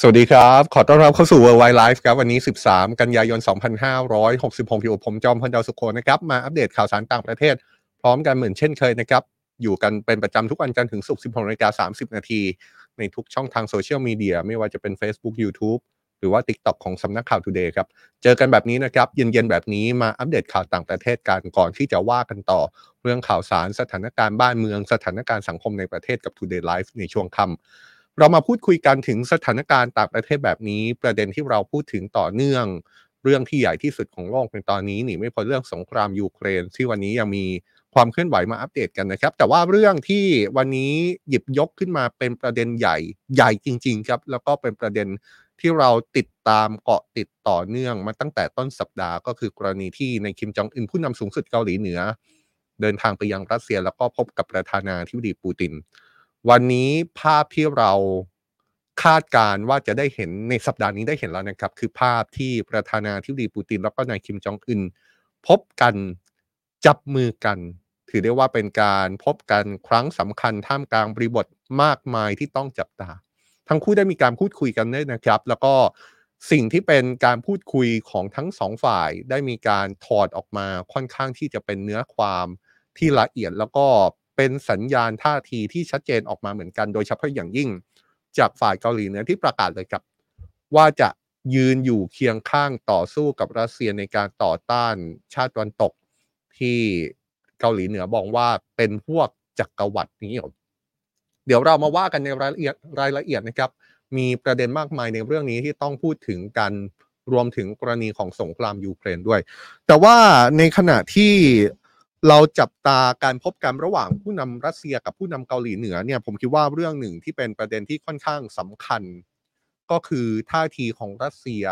สวัสดีครับ ขอต้อนรับเข้าสู่ Worldwide Life ครับ วันนี้ 13 กันยายน 2566อยู่ผมจอมพลดาวสุโขนะครับ มาอัปเดตข่าวสารต่างประเทศ พร้อมกันเหมือนเช่นเคยนะครับ อยู่กันเป็นประจำทุกวันจันทร์ถึงศุกร์16นาฬิกา30 นาที ในทุกช่องทางโซเชียลมีเดียไม่ว่าจะเป็น Facebook YouTube หรือว่า TikTok ของสำนักข่าว Today ครับ เจอกันแบบนี้นะครับ เย็นๆ แบบนี้มาอัปเดตข่าวต่างประเทศกันก่อนที่จะว่ากันต่อ เรื่องข่าวสารสถานการณ์บ้านเมือง สถานการณ์สังคมในประเทศกับ Today Life ในช่วงค่ำ เรามาพูดคุยกันถึงสถานการณ์ต่างประเทศแบบนี้ ประเด็นที่เราพูดถึงต่อเนื่อง เรื่องที่ใหญ่ที่สุดของโลกในตอนนี้หนีไม่พ้นเรื่องสงครามยูเครน ที่วันนี้ยังมีความเคลื่อนไหวมาอัปเดตกันนะครับ แต่ว่าเรื่องที่วันนี้หยิบยกขึ้นมาเป็นประเด็นใหญ่ใหญ่จริง ๆ ครับ แล้วก็เป็นประเด็นที่เราติดตามเกาะติดต่อเนื่องมาตั้งแต่ต้นสัปดาห์ก็คือกรณีที่ในคิมจองอึนผู้นำสูงสุดเกาหลีเหนือ เดินทางไปยังรัสเซียแล้วก็พบกับประธานาธิบดีปูติน วันนี้ภาพที่เราคาดการณ์ว่าจะได้เห็นในสัปดาห์นี้ได้เห็นแล้วนะครับ คือภาพที่ประธานาธิบดีปูติน แล้วก็นายคิมจองอึนพบกันจับมือกัน ถือได้ว่าเป็นการพบกันครั้งสำคัญท่ามกลางบริบทมากมายที่ต้องจับตา ทั้งคู่ได้มีการพูดคุยกันด้วยนะครับ แล้วก็สิ่งที่เป็นการพูดคุยของทั้งสองฝ่ายได้มีการถอดออกมาค่อนข้างที่จะเป็นเนื้อความที่ละเอียดแล้วก็ เป็นสัญญาณท่าทีที่ชัดเจนออกมาเหมือนกัน โดยเฉพาะอย่างยิ่ง จากฝ่ายเกาหลีเหนือที่ประกาศเลยครับ ว่าจะยืนอยู่เคียงข้างต่อสู้กับรัสเซียในการต่อต้านชาติตะวันตกที่เกาหลีเหนือบอกว่าเป็นพวกจักรวรรดินี้เดี๋ยวเรามาว่ากันในรายละเอียดรายละเอียดนะครับ มีประเด็นมากมายในเรื่องนี้ที่ต้องพูดถึงกันรวมถึงกรณีของสงครามยูเครนด้วย แต่ว่าในขณะที่ เราจับตาการพบกันระหว่างผู้นำรัสเซียกับผู้นำเกาหลีเหนือเนี่ยผมคิดว่าเรื่องหนึ่งที่เป็นประเด็นที่ค่อนข้างสำคัญ ก็คือท่าทีของรัสเซีย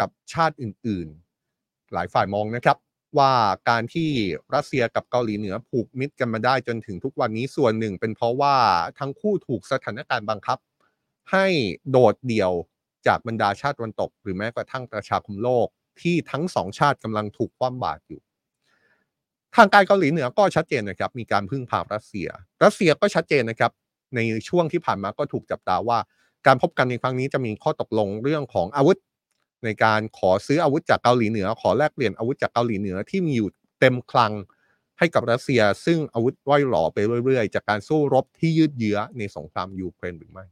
กับชาติอื่น ๆ หลายฝ่ายมองนะครับ ว่าการที่รัสเซียกับเกาหลีเหนือผูกมิตรกันมาได้จนถึงทุกวันนี้ส่วนหนึ่ง เป็นเพราะว่าทั้งคู่ถูกสถานการณ์บังคับ ให้โดดเดี่ยวจากบรรดาชาติตะวันตก หรือแม้กระทั่งประชาคมโลกที่ทั้งสองชาติกำลังถูกคว่ำบาตรอยู่ ทางการเกาหลีเหนือก็ชัดเจนนะครับ มีการพึ่งพารัสเซีย รัสเซียก็ชัดเจนนะครับ ในช่วงที่ผ่านมาก็ถูกจับตาว่า การพบกันในครั้งนี้จะมีข้อตกลงเรื่องของอาวุธ ในการขอซื้ออาวุธจากเกาหลีเหนือ ขอแลกเปลี่ยนอาวุธจากเกาหลีเหนือที่มีอยู่เต็มคลังให้กับรัสเซีย ซึ่งอาวุธว่อยหล่อไปเรื่อยๆ จากการสู้รบที่ยืดเยื้อในสงครามยูเครนหรือไม่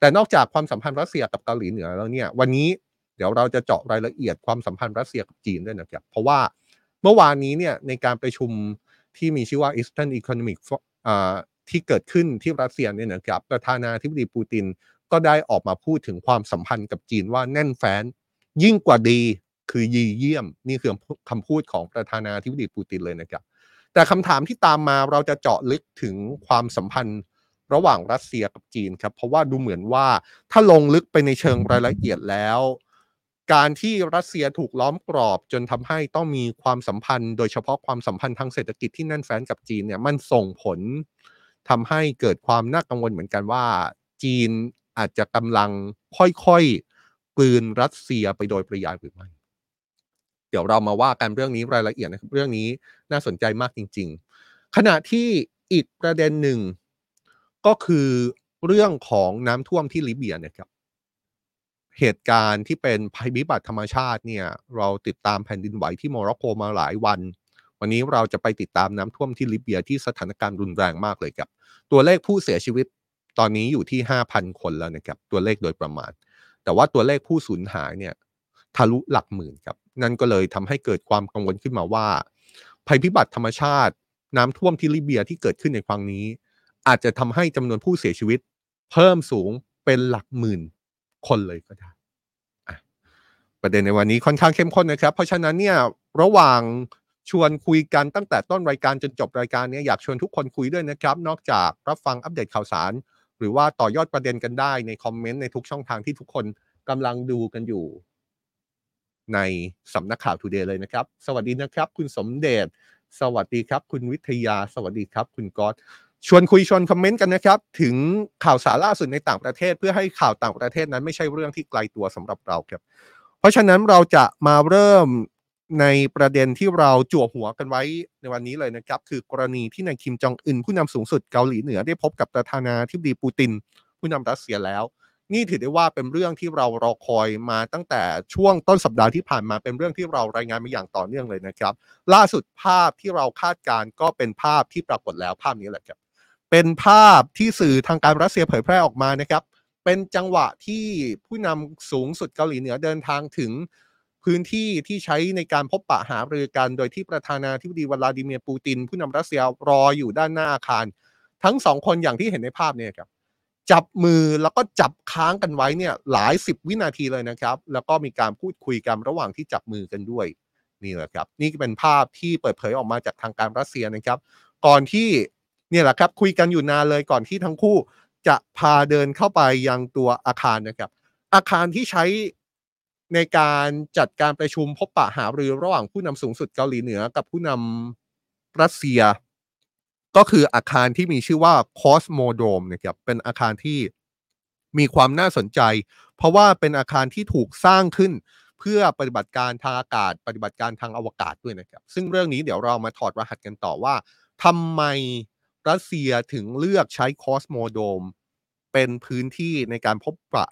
แต่นอกจากความสัมพันธ์รัสเซียกับเกาหลีเหนือแล้วเนี่ย วันนี้เดี๋ยวเราจะเจาะรายละเอียดความสัมพันธ์รัสเซียกับจีนด้วยนะครับ เพราะว่า เมื่อวานนี้เนี่ยในการประชุมที่มีชื่อว่า Eastern Economic ที่เกิดขึ้นที่รัสเซียเนี่ยนะครับประธานาธิบดีปูตินก็ได้ออกมาพูดถึงความสัมพันธ์กับจีนว่าแน่นแฟ้น ยิ่งกว่าดีคือยีเยี่ยม นี่คือคำพูดของประธานาธิบดีปูตินเลยนะครับ แต่คำถามที่ตามมาเราจะเจาะลึกถึงความสัมพันธ์ระหว่างรัสเซียกับจีนครับเพราะว่าดูเหมือนว่าถ้าลงลึกไปในเชิงรายละเอียดแล้ว การที่รัสเซียถูกล้อมกรอบจนทำให้ต้องมีความสัมพันธ์ โดยเฉพาะความสัมพันธ์ทางเศรษฐกิจที่แน่นแฟ้นกับจีนเนี่ยมันส่งผลทำให้เกิดความน่ากังวลเหมือนกันว่า จีนอาจจะกำลังค่อยๆกลืนรัสเซียไปโดยปริยายหรือไม่เดี๋ยวเรามาว่ากันเรื่องนี้รายละเอียดนะครับเรื่องนี้น่าสนใจมากจริง ๆ ขณะที่อีกประเด็นหนึ่งก็คือเรื่องของน้ำท่วมที่ลิเบียนะครับ เหตุการณ์ที่เป็นภัยพิบัติธรรมชาติเนี่ยเราติดตามแผ่นดินไหวที่โมร็อกโกมาหลายวัน วันนี้เราจะไปติดตามน้ำท่วมที่ลิเบียที่สถานการณ์รุนแรงมากเลยครับ ตัวเลขผู้เสียชีวิตตอนนี้อยู่ที่ 5,000 คนแล้วนะครับ ตัวเลขโดยประมาณ แต่ว่าตัวเลขผู้สูญหายเนี่ยทะลุหลักหมื่นครับ นั่นก็เลยทำให้เกิดความกังวลขึ้นมาว่า ภัยพิบัติธรรมชาติ น้ำท่วมที่ลิเบียที่เกิดขึ้นในครั้งนี้ อาจจะทำให้จำนวนผู้เสียชีวิต เพิ่มสูงเป็นหลักหมื่น คนเลยก็ได้ประเด็นในวันนี้ค่อนข้างเข้มข้นนะครับ เพราะฉะนั้นเนี่ยระหว่างชวนคุยกันตั้งแต่ต้นรายการจนจบรายการนี้อยากชวนทุกคนคุยด้วยนะครับ นอกจากรับฟังอัปเดตข่าวสาร หรือว่าต่อยอดประเด็นกันได้ในคอมเมนต์ในทุกช่องทางที่ทุกคนกำลังดูกันอยู่ ในสำนักข่าว TODAY เลยนะครับ สวัสดีนะครับ คุณสมเดชสวัสดีครับ คุณวิทยา สวัสดีครับ คุณก๊อต ชวนคุยชวนคอมเมนต์กันนะครับ ถึงข่าวสารล่าสุดในต่างประเทศ เพื่อให้ข่าวต่างประเทศนั้นไม่ใช่เรื่องที่ไกลตัวสำหรับเราครับ เพราะฉะนั้นเราจะมาเริ่มในประเด็นที่เราจั่วหัวกันไว้ในวันนี้เลยนะครับ คือกรณีที่นายคิมจองอึนผู้นำสูงสุดเกาหลีเหนือได้พบกับประธานาธิบดีปูติน ผู้นำรัสเซียแล้ว นี่ถือได้ว่าเป็นเรื่องที่เรารอคอยมาตั้งแต่ช่วงต้นสัปดาห์ที่ผ่านมาเป็นเรื่องที่เรารายงานมาอย่างต่อเนื่องเลยนะครับ ล่าสุดภาพที่เราคาดการก็เป็นภาพที่ปรากฏแล้วภาพนี้แหละครับ เป็นภาพที่สื่อทางการรัสเซียเผยแพร่ออกมานะครับ เป็นจังหวะที่ผู้นำสูงสุดเกาหลีเหนือเดินทางถึงพื้นที่ที่ใช้ในการพบปะหารือกัน โดยที่ประธานาธิบดีวลาดิเมียร์ปูติน ผู้นำรัสเซียรออยู่ด้านหน้าอาคาร ทั้งสองคนอย่างที่เห็นในภาพเนี่ยครับจับมือแล้วก็จับค้างกันไว้เนี่ยหลายสิบวินาทีเลยนะครับ แล้วก็มีการพูดคุยกันระหว่างที่จับมือกันด้วยนี่แหละครับ นี่เป็นภาพที่เปิดเผยออกมาจากทางการรัสเซียนะครับ ก่อนที่ เนี่ยแหละครับคุยกันอยู่นานเลยก่อนที่ทั้งคู่จะพาเดินเข้าไปยังตัวอาคารนะครับ อาคารที่ใช้ในการจัดการประชุมพบปะหารือระหว่างผู้นำสูงสุดเกาหลีเหนือกับผู้นำรัสเซีย ก็คืออาคารที่มีชื่อว่าคอสโมโดมนะครับเป็นอาคารที่มีความน่าสนใจ เพราะว่าเป็นอาคารที่ถูกสร้างขึ้น เพื่อปฏิบัติการทางอากาศ ปฏิบัติการทางอวกาศด้วยนะครับ ซึ่งเรื่องนี้เดี๋ยวเรามาถอดรหัสกันต่อว่าทำไม รัสเซียถึงเลือกใช้คอสโมโดม เป็นพื้นที่ในการพบปะ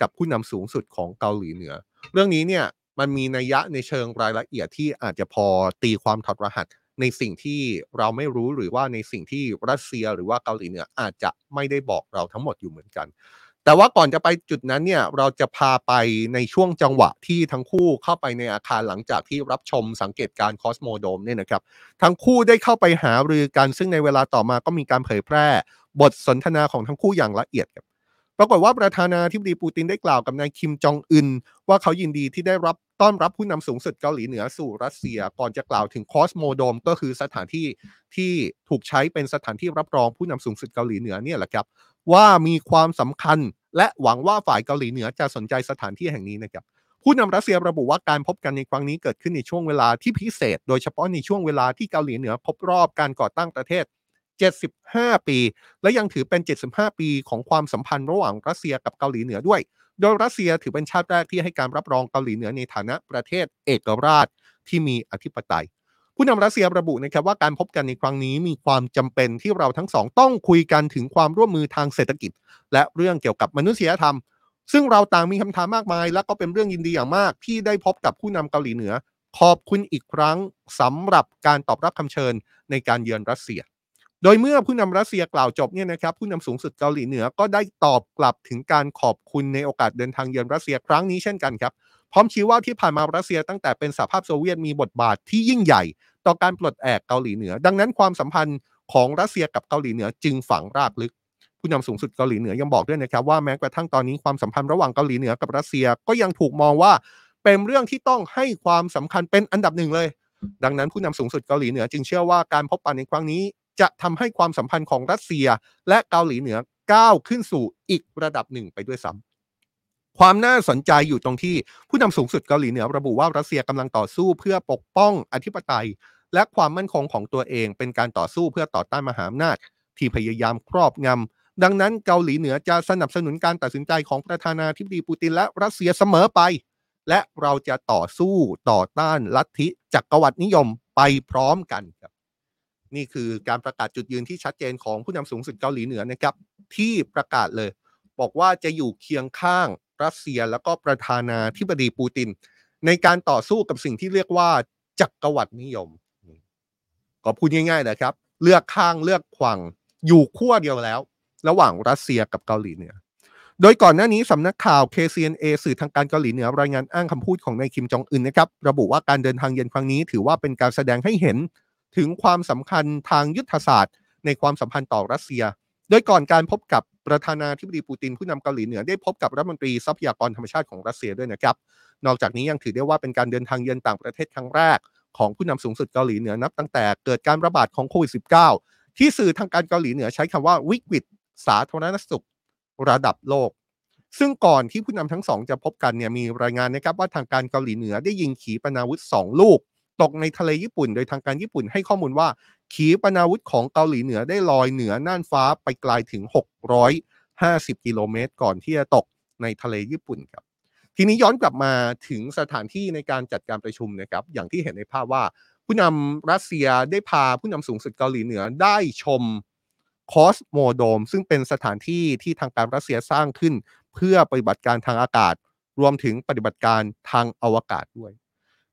กับผู้นำสูงสุดของเกาหลีเหนือ เรื่องนี้เนี่ยมันมีนัยยะในเชิงรายละเอียดที่อาจจะพอตีความถอดรหัสในสิ่งที่เราไม่รู้หรือว่าในสิ่งที่รัสเซียหรือว่าเกาหลีเหนืออาจจะไม่ได้บอกเราทั้งหมดอยู่เหมือนกัน แต่ว่าก่อนจะไปจุดนั้นเนี่ยเราจะพาไปในช่วงจังหวะที่ทั้งคู่เข้าไปในอาคารหลังจากที่รับชมสังเกตการคอสโมโดมเนี่ยนะครับทั้งคู่ได้เข้าไปหารือกันซึ่งในเวลาต่อมาก็มีการเผยแพร่ บทสนทนาของทั้งคู่อย่างละเอียดครับปรากฏว่าประธานาธิบดีปูตินได้กล่าวกับนายคิมจองอึนว่าเขายินดีที่ได้รับต้อนรับผู้นำสูงสุดเกาหลีเหนือสู่รัสเซียก่อนจะกล่าวถึงคอสโมโดมก็คือสถานที่ที่ถูกใช้เป็นสถานที่รับรองผู้นำสูงสุดเกาหลีเหนือเนี่ยแหละครับ ว่ามีความสำคัญ และหวังว่าฝ่ายเกาหลีเหนือจะสนใจสถานที่แห่งนี้นะครับผู้นำรัสเซียระบุว่าการพบกันในครั้งนี้เกิดขึ้นในช่วงเวลาที่พิเศษ โดยเฉพาะในช่วงเวลาที่เกาหลีเหนือครบรอบการก่อตั้งประเทศ 75 ปี และยังถือเป็น 75 ปีของความสัมพันธ์ระหว่างรัสเซียกับเกาหลีเหนือด้วย โดยรัสเซียถือเป็นชาติแรกที่ให้การรับรองเกาหลีเหนือในฐานะประเทศเอกราชที่มีอธิปไตย ผู้นำรัสเซียระบุนะครับว่าการพบกันในครั้งนี้มีความจำเป็นที่เราทั้งสองต้องคุยกันถึงความร่วมมือทางเศรษฐกิจ และเรื่องเกี่ยวกับมนุษยธรรม ซึ่งเราต่างมีคำถามมากมาย และก็เป็นเรื่องยินดีอย่างมาก ที่ได้พบกับผู้นำเกาหลีเหนือ ขอบคุณอีกครั้งสำหรับการตอบรับคำเชิญในการเยือนรัสเซีย โดยเมื่อผู้นำรัสเซียกล่าวจบเนี่ยนะครับผู้นำสูงสุดเกาหลีเหนือก็ได้ตอบกลับถึงการขอบคุณในโอกาสเดินทางเยือนรัสเซียครั้งนี้เช่นกันครับพร้อมชี้ว่าที่ผ่านมารัสเซียตั้งแต่เป็นสหภาพโซเวียตมีบทบาทที่ยิ่งใหญ่ ต่อการปลดแอกเกาหลีเหนือ ดังนั้นความสัมพันธ์ของรัสเซียกับเกาหลีเหนือจึงฝังรากลึก ผู้นำสูงสุดเกาหลีเหนือยังบอกด้วยนะครับว่าแม้กระทั่งตอนนี้ความสัมพันธ์ระหว่างเกาหลีเหนือกับรัสเซียก็ยังถูกมองว่าเป็นเรื่องที่ต้องให้ความสำคัญเป็นอันดับหนึ่งเลย ดังนั้นผู้นำสูงสุดเกาหลีเหนือจึงเชื่อว่าการพบปะในครั้งนี้ จะทำให้ความสัมพันธ์ของรัสเซีย และเกาหลีเหนือก้าวขึ้นสู่อีกระดับหนึ่งไปด้วยซ้ำ ความน่าสนใจอยู่ตรงที่ผู้นำสูงสุดเกาหลีเหนือระบุว่ารัสเซียกำลังต่อสู้เพื่อปกป้องอธิปไตย และความมั่นคงของตัวเองเป็นการต่อสู้เพื่อต่อต้านมหาอำนาจ ที่พยายามครอบงำดังนั้นเกาหลีเหนือจะสนับสนุนการตัดสินใจของประธานาธิบดีปูตินและรัสเซียเสมอไป และเราจะต่อสู้ต่อต้านลัทธิจักรวรรดินิยมไปพร้อมกันครับนี่คือการประกาศจุดยืนที่ชัดเจนของผู้นำสูงสุดเกาหลีเหนือนะครับที่ประกาศเลย บอกว่าจะอยู่เคียงข้าง รัสเซียแล้วก็ประธานาธิบดีปูติน ในการต่อสู้กับสิ่งที่เรียกว่าจักรวรรดินิยม ก็พูดง่ายๆนะครับ เลือกข้างเลือกขวังอยู่ขั้วเดียวแล้ว ระหว่างรัสเซียกับเกาหลีเหนือโดยก่อนหน้านี้สำนักข่าว KCNA สื่อทางการเกาหลีเหนือรายงานอ้างคำพูดของนายคิมจองอึนนะครับ ระบุว่าการเดินทางเย็นครั้งนี้ถือว่าเป็นการแสดงให้เห็นถึงความสำคัญทางยุทธศาสตร์ ในความสัมพันธ์ต่อรัสเซีย โดยก่อนการพบกับประธานาธิบดีปูตินผู้นำเกาหลีเหนือได้พบกับรัฐมนตรีทรัพยากรธรรมชาติของรัสเซียด้วยนะครับ นอกจากนี้ยังถือได้ว่าเป็นการเดินทางเยือนต่างประเทศครั้งแรก ของผู้นำสูงสุดเกาหลีเหนือนับตั้งแต่เกิดการระบาดของโควิด -19 ที่สื่อทางการเกาหลีเหนือใช้คำว่าวิกฤตสาธารณสุขระดับโลก ซึ่งก่อนที่ผู้นำทั้งสองจะพบกันเนี่ยมีรายงานนะครับว่าทางการเกาหลีเหนือได้ยิงขีปนาวุธ 2 ลูก ตกในทะเลญี่ปุ่น โดยทางการญี่ปุ่นให้ข้อมูลว่า ขีปนาวุธของเกาหลีเหนือได้ลอยเหนือน่านฟ้าไปไกลถึง 650 กิโลเมตร ก่อนที่จะตกในทะเลญี่ปุ่นครับ ทีนี้ย้อนกลับมาถึงสถานที่ในการจัดการประชุมนะครับ อย่างที่เห็นในภาพว่า ผู้นำรัสเซียได้พาผู้นำสูงสุดเกาหลีเหนือได้ชมคอสโมโดมซึ่งเป็นสถานที่ที่ทางการรัสเซียสร้างขึ้น เพื่อปฏิบัติการทางอากาศ รวมถึงปฏิบัติการทางอวกาศด้วย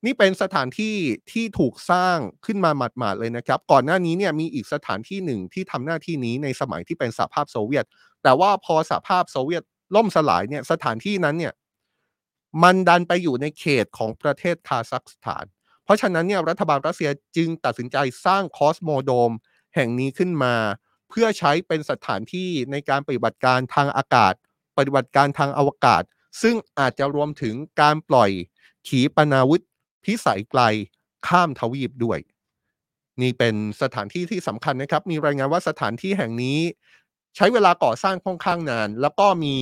นี่เป็นสถานที่ที่ถูกสร้างขึ้นมาหมาดๆเลยนะครับ ก่อนหน้านี้เนี่ยมีอีกสถานที่หนึ่งที่ทำหน้าที่นี้ในสมัยที่เป็นสหภาพโซเวียต แต่ว่าพอสหภาพโซเวียตล่มสลายเนี่ยสถานที่นั้นเนี่ยมันดันไปอยู่ในเขตของประเทศคาซัคสถาน เพราะฉะนั้นเนี่ยรัฐบาลรัสเซียจึงตัดสินใจสร้างคอสโมโดมแห่งนี้ขึ้นมา เพื่อใช้เป็นสถานที่ในการปฏิบัติการทางอากาศ ปฏิบัติการทางอวกาศ ซึ่งอาจจะรวมถึงการปล่อยขีปนาวุธ พิสัยไกลข้ามทวีปด้วย นี่เป็นสถานที่ที่สำคัญนะครับ มีรายงานว่าสถานที่แห่งนี้ ใช้เวลาก่อสร้างค่อนข้างนาน แล้วก็มี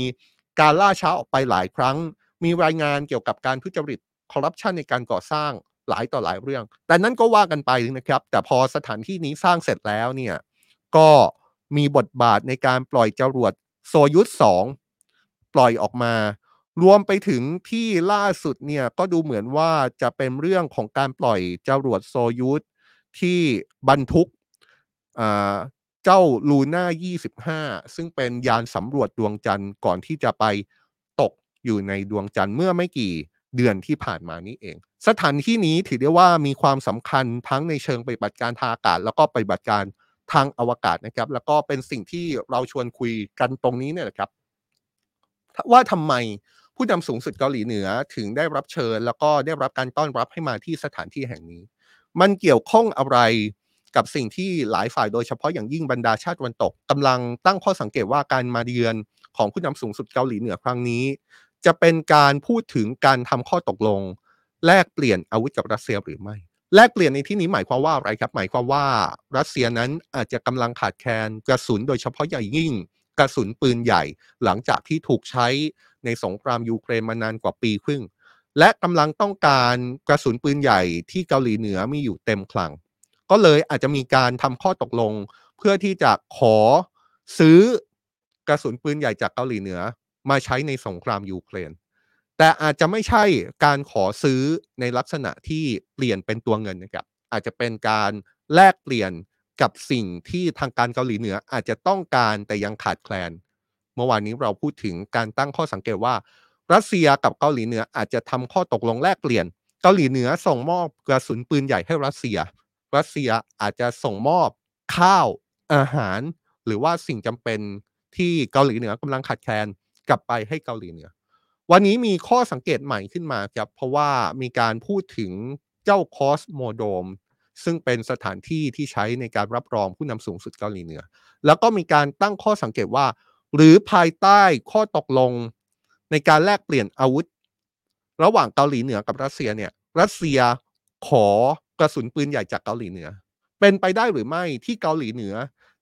การล่าช้าออกไปหลายครั้ง มีรายงานเกี่ยวกับการทุจริตคอร์รัปชันในการก่อสร้างหลายต่อหลายเรื่อง แต่นั้นก็ว่ากันไปนะครับ แต่พอสถานที่นี้สร้างเสร็จแล้วเนี่ย ก็มีบทบาทในการปล่อยจรวดโซยุส2ปล่อยออกมา รวมไปถึงที่ล่าสุดเนี่ยก็ดูเหมือนว่าจะเป็นเรื่องของการปล่อยจรวดโซยุสที่บรรทุกเจ้าลูน่า 25 ซึ่งเป็นยานสำรวจดวงจันทร์ก่อนที่จะไปตกอยู่ในดวงจันทร์เมื่อไม่กี่เดือนที่ผ่านมานี้เอง สถานที่นี้ถือได้ว่ามีความสำคัญทั้งในเชิงปฏิบัติการทางอากาศ แล้วก็ปฏิบัติการทางอวกาศนะครับ แล้วก็เป็นสิ่งที่เราชวนคุยกันตรงนี้เนี่ยนะครับว่าทำไม ผู้นำสูงสุดเกาหลีเหนือถึงได้รับเชิญ แล้วก็ได้รับการต้อนรับให้มาที่สถานที่แห่งนี้ มันเกี่ยวข้องอะไรกับสิ่งที่หลายฝ่ายโดยเฉพาะอย่างยิ่งบรรดาชาติวันตกกำลังตั้งข้อสังเกตว่าการมาเยือนของผู้นำสูงสุดเกาหลีเหนือครั้งนี้ จะเป็นการพูดถึงการทำข้อตกลง แลกเปลี่ยนอาวุธกับรัสเซียหรือไม่แลกเปลี่ยนในที่นี้หมายความว่าอะไรครับ หมายความว่ารัสเซียนั้นอาจจะกำลังขาดแคลนกระสุนโดยเฉพาะอย่างยิ่ง กระสุนปืนใหญ่ หลังจากที่ถูกใช้ในสงครามยูเครนมานานกว่าปีครึ่ง และกำลังต้องการกระสุนปืนใหญ่ที่เกาหลีเหนือมีอยู่เต็มคลัง ก็เลยอาจจะมีการทำข้อตกลง เพื่อที่จะขอซื้อกระสุนปืนใหญ่จากเกาหลีเหนือ มาใช้ในสงครามยูเครน แต่อาจจะไม่ใช่การขอซื้อในลักษณะที่เปลี่ยนเป็นตัวเงินนะครับอาจจะเป็นการแลกเปลี่ยน กับสิ่งที่ทางการเกาหลีเหนืออาจจะต้องการแต่ยังขาดแคลน เมื่อวานนี้เราพูดถึงการตั้งข้อสังเกตว่า รัสเซียกับเกาหลีเหนืออาจจะทำข้อตกลงแลกเปลี่ยน เกาหลีเหนือส่งมอบกระสุนปืนใหญ่ให้รัสเซีย รัสเซียอาจจะส่งมอบข้าวอาหาร หรือว่าสิ่งจำเป็นที่เกาหลีเหนือกำลังขาดแคลนกลับไปให้เกาหลีเหนือ วันนี้มีข้อสังเกตใหม่ขึ้นมาครับเพราะว่ามีการพูดถึงเจ้าคอสโมโดม ซึ่งเป็นสถานที่ที่ใช้ในการรับรองผู้นำสูงสุดเกาหลีเหนือ แล้วก็มีการตั้งข้อสังเกตว่า หรือภายใต้ข้อตกลงในการแลกเปลี่ยนอาวุธ ระหว่างเกาหลีเหนือกับรัสเซียเนี่ยรัสเซียขอกระสุนปืนใหญ่จากเกาหลีเหนือ เป็นไปได้หรือไม่ที่เกาหลีเหนือ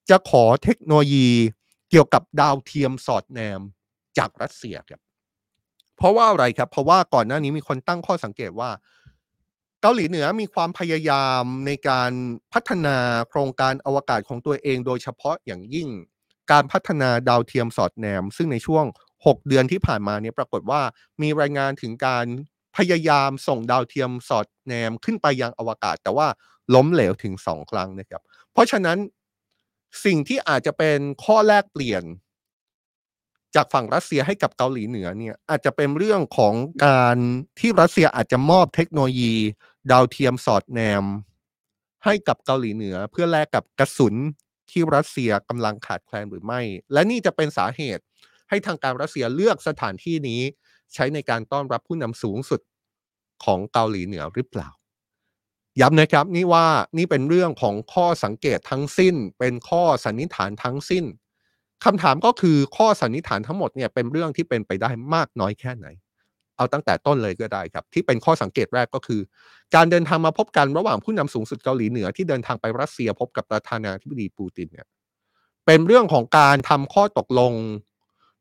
จะขอเทคโนโลยีเกี่ยวกับดาวเทียมสอดแนมจากรัสเซียครับเพราะว่าอะไรครับ เพราะว่าก่อนหน้านี้มีคนตั้งข้อสังเกตว่า เกาหลีเหนือมีความพยายามในการพัฒนาโครงการอวกาศของตัวเอง โดยเฉพาะอย่างยิ่งการพัฒนาดาวเทียมสอดแนม ซึ่งในช่วง 6 เดือนที่ผ่านมาเนี่ยปรากฏว่ามีรายงานถึงการพยายามส่งดาวเทียมสอดแนมขึ้นไปยังอวกาศ แต่ว่าล้มเหลวถึง 2 ครั้งนะครับ เพราะฉะนั้นสิ่งที่อาจจะเป็นข้อแลกเปลี่ยน จากฝั่งรัสเซียให้กับเกาหลีเหนือเนี่ยอาจจะเป็นเรื่องของการที่รัสเซียอาจจะมอบเทคโนโลยี ดาวเทียมสอดแนม ให้กับเกาหลีเหนือเพื่อแลกกับกระสุนที่รัสเซียกำลังขาดแคลนหรือไม่ และนี่จะเป็นสาเหตุให้ทางการรัสเซียเลือกสถานที่นี้ ใช้ในการต้อนรับผู้นำสูงสุดของเกาหลีเหนือหรือเปล่าย้ำนะครับนี่ว่านี่เป็นเรื่องของข้อสังเกตทั้งสิ้น เป็นข้อสันนิษฐานทั้งสิ้นคำถามก็คือข้อสันนิษฐานทั้งหมดเนี่ยเป็นเรื่องที่เป็นไปได้มากน้อยแค่ไหน เอาตั้งแต่ต้นเลยก็ได้ครับ ที่เป็นข้อสังเกตแรกก็คือ การเดินทางมาพบกันระหว่างผู้นำสูงสุดเกาหลีเหนือที่เดินทางไปรัสเซียพบกับประธานาธิบดีปูตินเนี่ยเป็นเรื่องของการทำข้อตกลง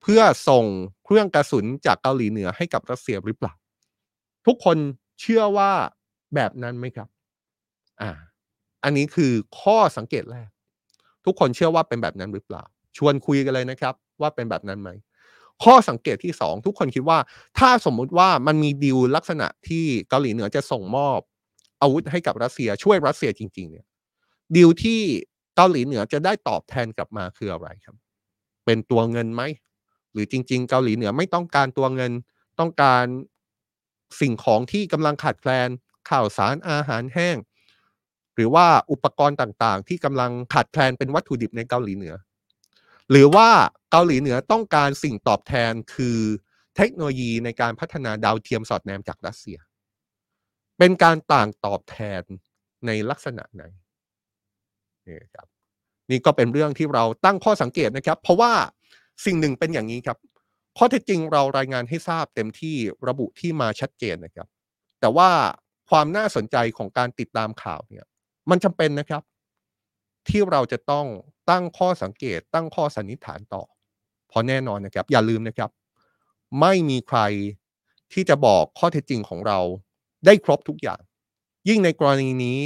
เพื่อส่งเครื่องกระสุนจากเกาหลีเหนือให้กับรัสเซียหรือเปล่าทุกคนเชื่อว่าแบบนั้นไหมครับ อ่า อันนี้คือข้อสังเกตแรก ทุกคนเชื่อว่าเป็นแบบนั้นหรือเปล่า ชวนคุยกันเลยนะครับ ว่าเป็นแบบนั้นไหม ข้อสังเกตที่สองทุกคนคิดว่า ถ้าสมมุติว่ามันมีดีลลักษณะที่เกาหลีเหนือจะส่งมอบอาวุธให้กับรัสเซียช่วยรัสเซียจริง ๆ เนี่ยดีลที่เกาหลีเหนือจะได้ตอบแทนกลับมาคืออะไรครับ เป็นตัวเงินไหมหรือจริง ๆ เกาหลีเหนือไม่ต้องการตัวเงินต้องการสิ่งของที่กำลังขาดแคลนข่าวสารอาหารแห้ง หรือว่าอุปกรณ์ต่างๆ ที่กำลังขาดแคลนเป็นวัตถุดิบในเกาหลีเหนือ หรือว่าเกาหลีเหนือต้องการสิ่งตอบแทนคือเทคโนโลยีในการพัฒนาดาวเทียมสอดแนมจากรัสเซีย เป็นการต่างตอบแทนในลักษณะไหนนี่ครับนี่ก็เป็นเรื่องที่เราตั้งข้อสังเกตนะครับ เพราะว่าสิ่งหนึ่งเป็นอย่างนี้ครับ ข้อเท็จจริงเรารายงานให้ทราบเต็มที่ระบุที่มาชัดเจนนะครับ แต่ว่าความน่าสนใจของการติดตามข่าวเนี่ย มันจำเป็นนะครับ ที่เราจะต้อง ตั้งข้อสังเกต ตั้งข้อสันนิษฐานต่อ เพราะแน่นอนนะครับ อย่าลืมนะครับ ไม่มีใครที่จะบอกข้อเท็จจริงของเราได้ครบทุกอย่าง ยิ่งในกรณีนี้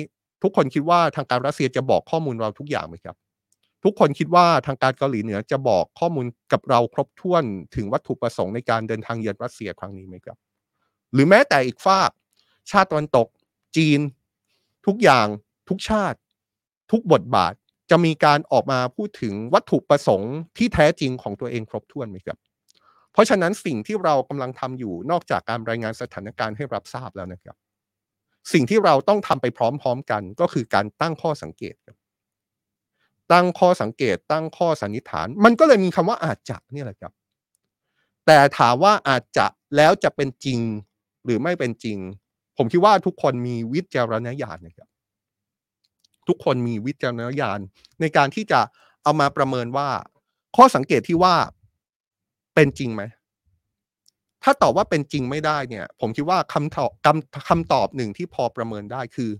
ทุกคนคิดว่าทางการรัสเซียจะบอกข้อมูลเราทุกอย่างไหมครับ ทุกคนคิดว่าทางการเกาหลีเหนือจะบอกข้อมูลกับเราครบถ้วนถึงวัตถุประสงค์ในการเดินทางเยือนรัสเซียครั้งนี้ไหมครับ หรือแม้แต่อีกฝากชาติตะวันตก จีน ทุกอย่าง ทุกชาติ ทุกบทบาท จะมีการออกมาพูดถึงวัตถุประสงค์ที่แท้จริงของตัวเองครบถ้วนไหมครับเพราะฉะนั้นสิ่งที่เรากำลังทำอยู่นอกจากการรายงานสถานการณ์ให้รับทราบแล้วนะครับ สิ่งที่เราต้องทำไปพร้อม ๆ กันก็คือการตั้งข้อสังเกตครับตั้งข้อสังเกตตั้งข้อสันนิษฐาน มันก็เลยมีคำว่าอาจจะนี่แหละครับ แต่ถามว่าอาจจะแล้วจะเป็นจริงหรือไม่เป็นจริง ผมคิดว่าทุกคนมีวิจารณญาณนะครับ ทุกคนมีวิจารณญาณ ในการที่จะเอามาประเมินว่า ข้อสังเกตที่ว่าเป็นจริงไหม ถ้าตอบว่าเป็นจริงไม่ได้เนี่ย ผมคิดว่าคำตอบคำคำตอบหนึ่งที่พอประเมินได้คือ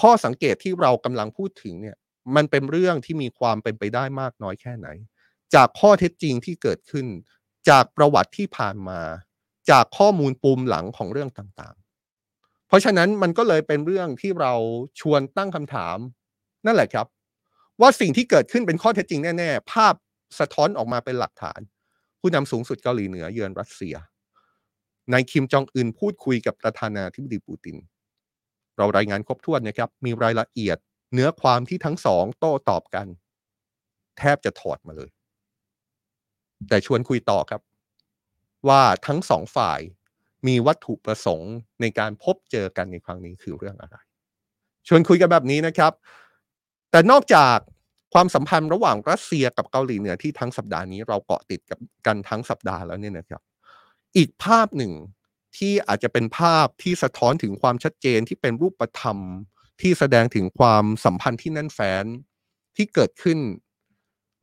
ข้อสังเกตที่เรากำลังพูดถึงเนี่ย มันเป็นเรื่องที่มีความเป็นไปได้มากน้อยแค่ไหน จากข้อเท็จจริงที่เกิดขึ้น จากประวัติที่ผ่านมา จากข้อมูลปูมหลังของเรื่องต่างๆ เพราะฉะนั้นมันก็เลยเป็นเรื่องที่เราชวนตั้งคำถาม นั่นแหละครับ ว่าสิ่งที่เกิดขึ้นเป็นข้อเท็จจริงแน่ ๆ ภาพสะท้อนออกมาเป็นหลักฐาน ผู้นำสูงสุดเกาหลีเหนือเยือนรัสเซียนายคิมจองอึนพูดคุยกับประธานาธิบดีปูติน เรารายงานครบถ้วนนะครับ มีรายละเอียดเนื้อความที่ทั้งสองโต้ตอบกัน แทบจะถอดมาเลย แต่ชวนคุยต่อครับ ว่าทั้งสองฝ่ายมีวัตถุประสงค์ในการพบเจอกันในครั้งนี้คือเรื่องอะไร ชวนคุยกันแบบนี้นะครับ แต่นอกจากความสัมพันธ์ระหว่างรัสเซียกับเกาหลีเหนือที่ทั้งสัปดาห์นี้เราเกาะติดกับกันทั้งสัปดาห์แล้วเนี่ยนะครับ อีกภาพหนึ่งที่อาจจะเป็นภาพที่สะท้อนถึงความชัดเจนที่เป็นรูปธรรม ที่แสดงถึงความสัมพันธ์ที่แน่นแฟ้นที่เกิดขึ้น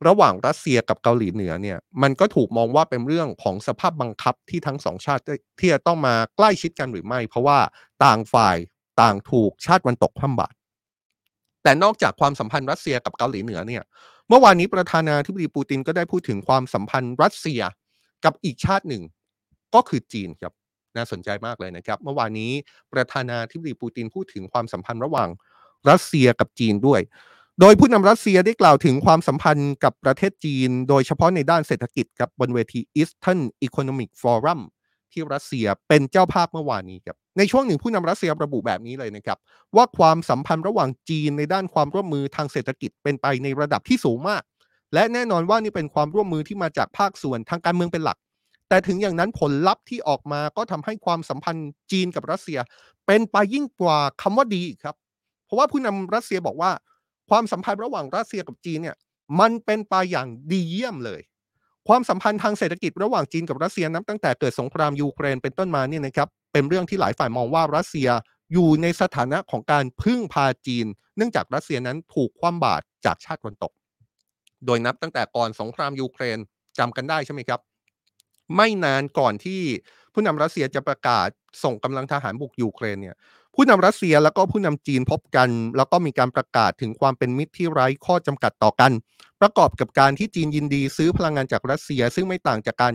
ระหว่างรัสเซียกับเกาหลีเหนือเนี่ยมันก็ถูกมองว่าเป็นเรื่องของสภาพบังคับที่ทั้งสองชาติที่จะต้องมาใกล้ชิดกันหรือไม่ เพราะว่าต่างฝ่ายต่างถูกชาติวันตกคว่ำบาตร แต่นอกจากความสัมพันธ์รัสเซียกับเกาหลีเหนือเนี่ย เมื่อวานนี้ประธานาธิบดีปูตินก็ได้พูดถึงความสัมพันธ์รัสเซียกับอีกชาติหนึ่ง ก็คือจีนครับน่าสนใจมากเลยนะครับ เมื่อวานนี้ประธานาธิบดีปูตินพูดถึงความสัมพันธ์ระหว่างรัสเซียกับจีนด้วย โดยผู้นำรัสเซียได้กล่าวถึงความสัมพันธ์กับประเทศจีน โดยเฉพาะในด้านเศรษฐกิจกับบนเวที Eastern Economic Forum ที่รัสเซียเป็นเจ้าภาพเมื่อวานนี้ครับในช่วงหนึ่งผู้นำรัสเซียระบุแบบนี้เลยนะครับ ว่าความสัมพันธ์ระหว่างจีนในด้านความร่วมมือทางเศรษฐกิจเป็นไปในระดับที่สูงมาก และแน่นอนว่านี่เป็นความร่วมมือที่มาจากภาคส่วนทางการเมืองเป็นหลัก แต่ถึงอย่างนั้นผลลัพธ์ที่ออกมาก็ทำให้ความสัมพันธ์จีนกับรัสเซีย เป็นไปยิ่งกว่าคำว่าดีครับ เพราะว่าผู้นำรัสเซียบอกว่า ความสัมพันธ์ระหว่างรัสเซียกับจีนเนี่ยมันเป็นไปอย่างดีเยี่ยมเลย ความสัมพันธ์ทางเศรษฐกิจระหว่างจีนกับรัสเซียนับตั้งแต่เกิดสงครามยูเครนเป็นต้นมาเนี่ยนะครับเป็นเรื่องที่หลายฝ่ายมองว่ารัสเซียอยู่ในสถานะของการพึ่งพาจีน เนื่องจากรัสเซียนั้นถูกคว่ำบาตรจากชาติตะวันตก โดยนับตั้งแต่ก่อนสงครามยูเครนจำกันได้ใช่ไหมครับ ไม่นานก่อนที่ผู้นำรัสเซียจะประกาศส่งกำลังทหารบุกยูเครนเนี่ย ผู้นำรัสเซียแล้วก็ผู้นำจีนพบกัน แล้วก็มีการประกาศถึงความเป็นมิตรที่ไร้ข้อจำกัดต่อกัน ประกอบกับการที่จีนยินดีซื้อพลังงานจากรัสเซีย ซึ่งไม่ต่างจากการ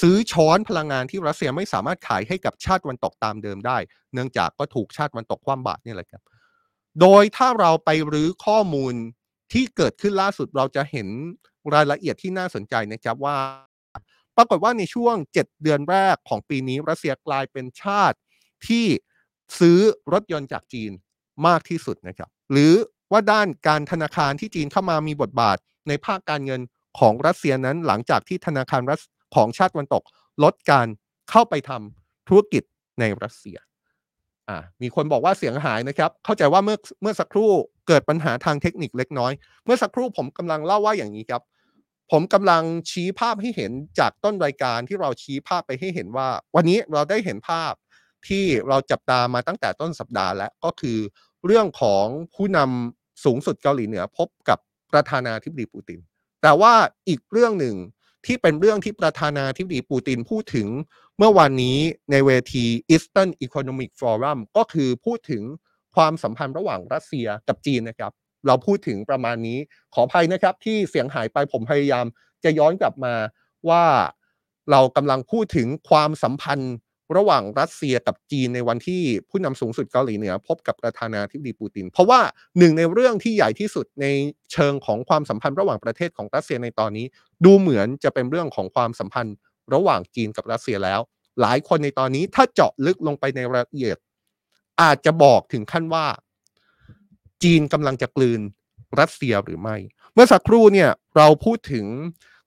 ซื้อช้อนพลังงานที่รัสเซียไม่สามารถขายให้กับชาติวันตกตามเดิมได้ เนื่องจากก็ถูกชาติวันตกคว่ำบาตรนี่แหละครับ โดยถ้าเราไปรื้อข้อมูลที่เกิดขึ้นล่าสุดเราจะเห็นรายละเอียดที่น่าสนใจนะครับว่า ปรากฏว่าในช่วง 7 เดือนแรกของปีนี้รัสเซียกลายเป็นชาติที่ ซื้อรถยนต์จากจีนมากที่สุดนะครับ หรือว่าด้านการธนาคารที่จีนเข้ามามีบทบาทในภาคการเงินของรัสเซียนั้น หลังจากที่ธนาคารรัสของชาติวันตก ลดการเข้าไปทำธุรกิจในรัสเซียอ่ามีคนบอกว่าเสียงหายนะครับ เข้าใจว่าเมื่อเมื่อสักครู่เกิดปัญหาทางเทคนิคเล็กน้อย เมื่อสักครู่ผมกำลังเล่าว่าอย่างนี้ครับ ผมกำลังชี้ภาพให้เห็นจากต้นรายการที่เราชี้ภาพไปให้เห็นว่า วันนี้เราได้เห็นภาพ ที่เราจับตามาตั้งแต่ต้นสัปดาห์แล้วก็คือเรื่องของผู้นำสูงสุดเกาหลีเหนือพบกับประธานาธิบดีปูติน แต่ว่าอีกเรื่องหนึ่งที่เป็นเรื่องที่ประธานาธิบดีปูตินพูดถึงเมื่อวันนี้ในเวที Eastern Economic Forum ก็คือพูดถึงความสัมพันธ์ระหว่างรัสเซียกับจีนนะครับ เราพูดถึงประมาณนี้ขออภัยนะครับที่เสียงหายไปผมพยายามจะย้อนกลับมาว่าเรากำลังพูดถึงความสัมพันธ์ ระหว่างรัสเซียกับจีนในวันที่ผู้นำสูงสุดเกาหลีเหนือ พบกับประธานาธิบดีปูติน เพราะว่าหนึ่งในเรื่องที่ใหญ่ที่สุดในเชิงของความสัมพันธ์ระหว่างประเทศของรัสเซียในตอนนี้ ดูเหมือนจะเป็นเรื่องของความสัมพันธ์ระหว่างจีนกับรัสเซียแล้ว หลายคนในตอนนี้ถ้าเจาะลึกลงไปในรายละเอียด อาจจะบอกถึงขั้นว่า จีนกำลังจะกลืนรัสเซียหรือไม่ เมื่อสักครู่เนี่ยเราพูดถึง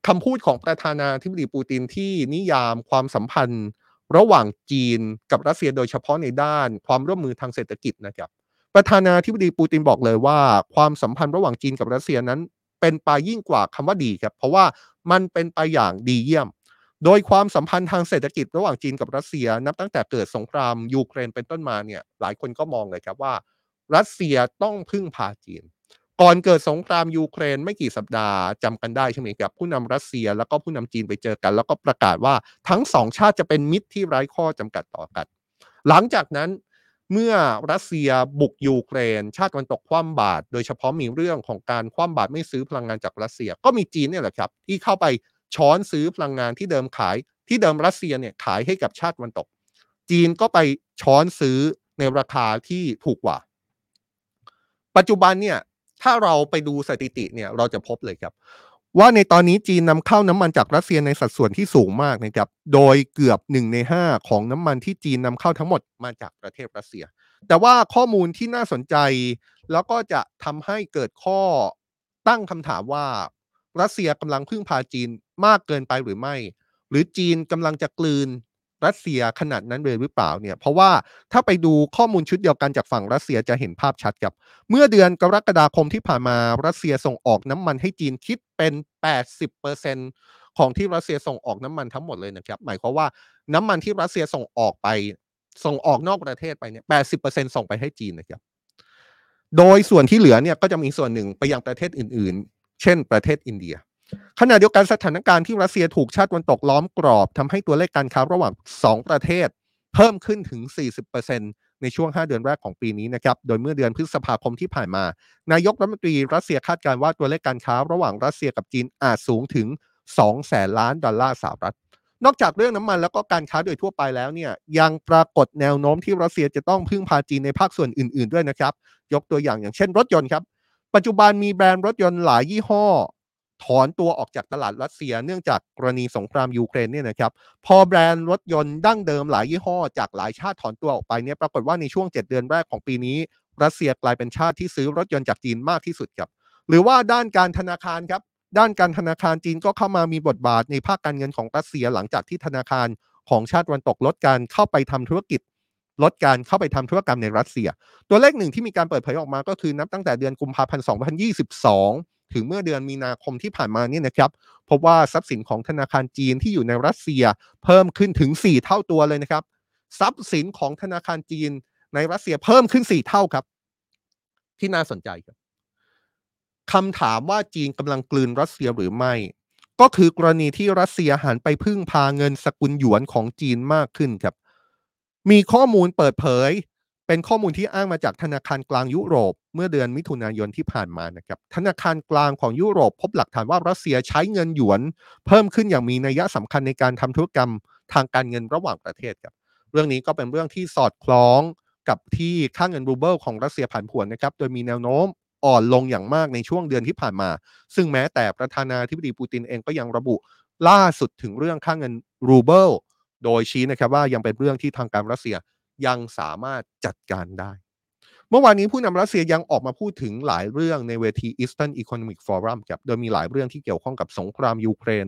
คำพูดของประธานาธิบดีปูตินที่นิยามความสัมพันธ์ ระหว่างจีนกับรัสเซียโดยเฉพาะในด้านความร่วมมือทางเศรษฐกิจนะครับ ประธานาธิบดีปูตินบอกเลยว่า ความสัมพันธ์ระหว่างจีนกับรัสเซียนั้น เป็นไปยิ่งกว่าคำว่าดีครับ เพราะว่ามันเป็นไปอย่างดีเยี่ยม โดยความสัมพันธ์ทางเศรษฐกิจระหว่างจีนกับรัสเซีย นับตั้งแต่เกิดสงครามยูเครนเป็นต้นมาเนี่ยหลายคนก็มองเลยครับว่า รัสเซียต้องพึ่งพาจีน ก่อนเกิดสงครามยูเครนไม่กี่สัปดาห์จำกันได้ใช่ไหมครับผู้นำรัสเซียแล้วก็ผู้นำจีนไปเจอกัน แล้วก็ประกาศว่าทั้งสองชาติจะเป็นมิตรที่ไร้ข้อจำกัดต่อกัน หลังจากนั้นเมื่อรัสเซียบุกยูเครน ชาติตะวันตกคว่ำบาตรโดยเฉพาะมีเรื่องของการคว่ำบาตรไม่ซื้อพลังงานจากรัสเซีย ก็มีจีนเนี่ยแหละครับ ที่เข้าไปช้อนซื้อพลังงานที่เดิมขาย ที่เดิมรัสเซียเนี่ยขายให้กับชาติตะวันตก จีนก็ไปช้อนซื้อในราคาที่ถูกกว่า ปัจจุบันเนี่ย ถ้าเราไปดูสถิติเนี่ยเราจะพบเลยครับ ว่าในตอนนี้จีนนำเข้าน้ำมันจากรัสเซียในสัดส่วนที่สูงมากนะครับ โดยเกือบหนึ่งในห้าของน้ำมันที่จีนนำเข้าทั้งหมดมาจากประเทศรัสเซีย แต่ว่าข้อมูลที่น่าสนใจ แล้วก็จะทำให้เกิดข้อตั้งคำถามว่ารัสเซียกำลังพึ่งพาจีนมากเกินไปหรือไม่ หรือจีนกำลังจะกลืน รัสเซียขนาดนั้นเลยหรือเปล่าเนี่ยเพราะว่าถ้าไปดูข้อมูลชุดเดียวกันจากฝั่งรัสเซียจะเห็นภาพชัดครับ เมื่อเดือนกรกฎาคมที่ผ่านมารัสเซียส่งออกน้ำมันให้จีนคิดเป็น 80%ของที่รัสเซียส่งออกน้ำมันทั้งหมดเลยนะครับ หมายความว่าน้ำมันที่รัสเซียส่งออกไปส่งออกนอกประเทศไปเนี่ย80%ส่งไปให้จีนนะครับ โดยส่วนที่เหลือเนี่ยก็จะมีส่วนหนึ่งไปยังประเทศอื่น ๆ เช่นประเทศอินเดีย ขณะเดียวกันสถานการณ์ที่รัสเซียถูกชาติวันตกล้อมกรอบทำให้ตัวเลขการค้าระหว่าง 2 ประเทศ เพิ่มขึ้นถึง 40%ในช่วง 5 เดือนแรกของปีนี้นะครับ โดยเมื่อเดือนพฤษภาคมที่ผ่านมา นายกรัฐมนตรีรัสเซียคาดการณ์ว่าตัวเลขการค้าระหว่างรัสเซียกับจีนอาจสูงถึง 2 แสนล้านดอลลาร์สหรัฐ นอกจากเรื่องน้ำมันแล้วก็การค้าโดยทั่วไปแล้วเนี่ยยังปรากฏแนวโน้มที่รัสเซียจะต้องพึ่งพาจีนในภาคส่วนอื่น ๆด้วยนะครับ ยกตัวอย่างอย่างเช่น รถยนต์ครับปัจจุบันมีแบรนด์รถยนต์หลายยี่ห้อ ถอนตัวออกจากตลาดรัสเซียเนื่องจากกรณีสงครามยูเครนเนี่ยนะครับพอแบรนด์รถยนต์ดั้งเดิมหลายยี่ห้อจากหลายชาติถอนตัวออกไปเนี่ยปรากฏว่าในช่วง 7 เดือนแรกของปีนี้ รัสเซียกลายเป็นชาติที่ซื้อรถยนต์จากจีนมากที่สุดครับหรือว่าด้านการธนาคารครับด้านการธนาคารจีนก็เข้ามามีบทบาทในภาคการเงินของรัสเซียหลังจากที่ธนาคารของชาติวันตกลดการเข้าไปทำธุรกิจลดการเข้าไปทำธุรกรรมในรัสเซีย ตัวเลขหนึ่งที่มีการเปิดเผยออกมาก็คือนับตั้งแต่เดือนกุมภาพันธ์ 2022 ถึงเมื่อเดือนมีนาคมที่ผ่านมาเนี่ยนะครับพบว่าทรัพย์สินของธนาคารจีนที่อยู่ในรัสเซียเพิ่มขึ้นถึง 4 เท่าตัวเลยนะครับ ทรัพย์สินของธนาคารจีนในรัสเซียเพิ่มขึ้น 4 เท่าครับ ที่น่าสนใจครับคำถามว่าจีนกำลังกลืนรัสเซียหรือไม่ ก็คือกรณีที่รัสเซียหันไปพึ่งพาเงินสกุลหยวนของจีนมากขึ้นครับ มีข้อมูลเปิดเผย เป็นข้อมูลที่อ้างมาจากธนาคารกลางยุโรป เมื่อเดือนมิถุนายนที่ผ่านมานะครับธนาคารกลางของยุโรป พบหลักฐานว่ารัสเซียใช้เงินหยวน เพิ่มขึ้นอย่างมีนัยสำคัญในการทำธุรกรรมทางการเงินระหว่างประเทศครับเรื่องนี้ก็เป็นเรื่องที่สอดคล้องกับที่ค่าเงินรูเบิลของรัสเซียผันผวนนะครับโดยมีแนวโน้มอ่อนลงอย่างมากในช่วงเดือนที่ผ่านมา ซึ่งแม้แต่ประธานาธิบดีปูตินเองก็ยังระบุล่าสุดถึงเรื่องค่าเงินรูเบิลโดยชี้นะครับว่ายังเป็นเรื่องที่ทางการรัสเซีย ยังสามารถจัดการได้ เมื่อวานนี้ผู้นำรัสเซียยังออกมาพูดถึงหลายเรื่องในเวที Eastern Economic Forum ครับโดยมีหลายเรื่องที่เกี่ยวข้องกับสงครามยูเครน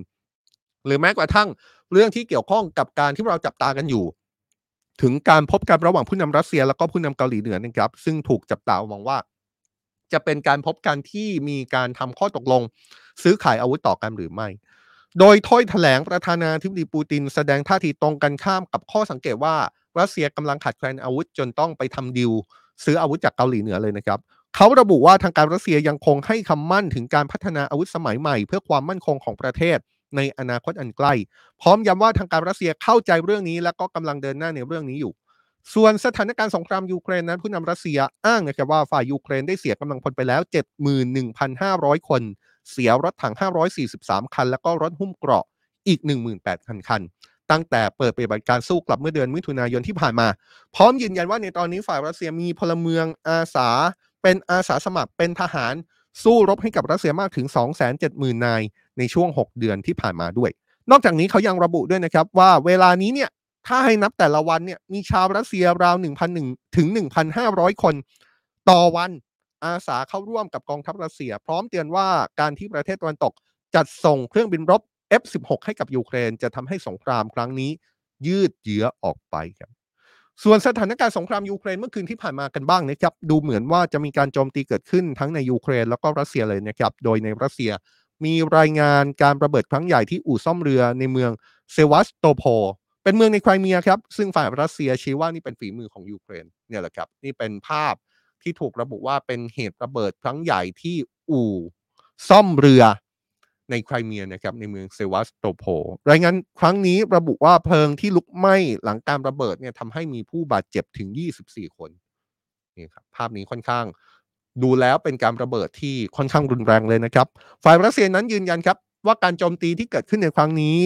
หรือแม้กระทั่งเรื่องที่เกี่ยวข้องกับการที่เราจับตากันอยู่ ถึงการพบกันระหว่างผู้นำรัสเซีย แล้วก็ผู้นำเกาหลีเหนือนะครับ ซึ่งถูกจับตามองว่าจะเป็นการพบกันที่มีการทำข้อตกลง ซื้อขายอาวุธต่อกันหรือไม่ โดยถ้อยแถลงประธานาธิบดีปูติน แสดงท่าทีตรงกันข้ามกับข้อสังเกตว่า รัสเซียกำลังขาดแคลนอาวุธจนต้องไปทำดิวซื้ออาวุธจากเกาหลีเหนือเลยนะครับเขาระบุว่าทางการรัสเซียยังคงให้คำมั่นถึงการพัฒนาอาวุธสมัยใหม่ เพื่อความมั่นคงของประเทศในอนาคตอันใกล้ พร้อมย้ำว่าทางการรัสเซียเข้าใจเรื่องนี้ และก็กำลังเดินหน้าในเรื่องนี้อยู่ ส่วนสถานการณ์สงครามยูเครนนั้นผู้นำรัสเซียอ้างนะครับว่าฝ่ายยูเครนได้เสียกำลังพลไปแล้ว 71,500 คน เสียรถถัง 543 คัน แล้วก็รถหุ้มเกราะอีก 18,000 คัน ตั้งแต่เปิดปฏิบัติการสู้กลับเมื่อเดือนมิถุนายนที่ผ่านมา พร้อมยืนยันว่าในตอนนี้ฝ่ายรัสเซียมีพลเมืองอาสา เป็นอาสาสมัครเป็นทหารสู้รบให้กับรัสเซียมากถึง 270,000 นายในช่วง 6 เดือนที่ผ่านมาด้วย นอกจากนี้เขายังระบุด้วยนะครับว่าเวลานี้เนี่ยถ้าให้นับแต่ละวันเนี่ยมีชาวรัสเซียราว1,001ถึง 1,500 คน ต่อวันอาสาเข้าร่วมกับกองทัพรัสเซีย พร้อมเตือนว่าการที่ประเทศตะวันตกจัดส่งเครื่องบินรบ F16 ให้กับยูเครนจะทำให้สงครามครั้งนี้ ยืดเยื้อออกไปครับ ส่วนสถานการณ์สงครามยูเครนเมื่อคืนที่ผ่านมากันบ้างนะครับ ดูเหมือนว่าจะมีการโจมตีเกิดขึ้นทั้งในยูเครนแล้วก็รัสเซียเลยนะครับ โดยในรัสเซียมีรายงานการระเบิดครั้งใหญ่ที่อู่ซ่อมเรือในเมืองเซวัสโตโพเป็นเมืองในไครเมียครับ ซึ่งฝ่ายรัสเซียชี้ว่านี่เป็นฝีมือของยูเครนเนี่ยแหละครับ นี่เป็นภาพที่ถูกระบุว่าเป็นเหตุระเบิดครั้งใหญ่ที่อู่ซ่อมเรือ ในไครเมียนะครับในเมืองเซวัสโตโพรายงานครั้งนี้ระบุว่าเพลิงที่ลุกไหม้หลังการระเบิดเนี่ยทำให้มีผู้บาดเจ็บถึง 24 คนนี่ครับภาพนี้ค่อนข้างดูแล้วเป็นการระเบิดที่ค่อนข้างรุนแรงเลยนะครับ ฝ่ายรัสเซียนั้นยืนยันครับว่าการโจมตีที่เกิดขึ้นในครั้งนี้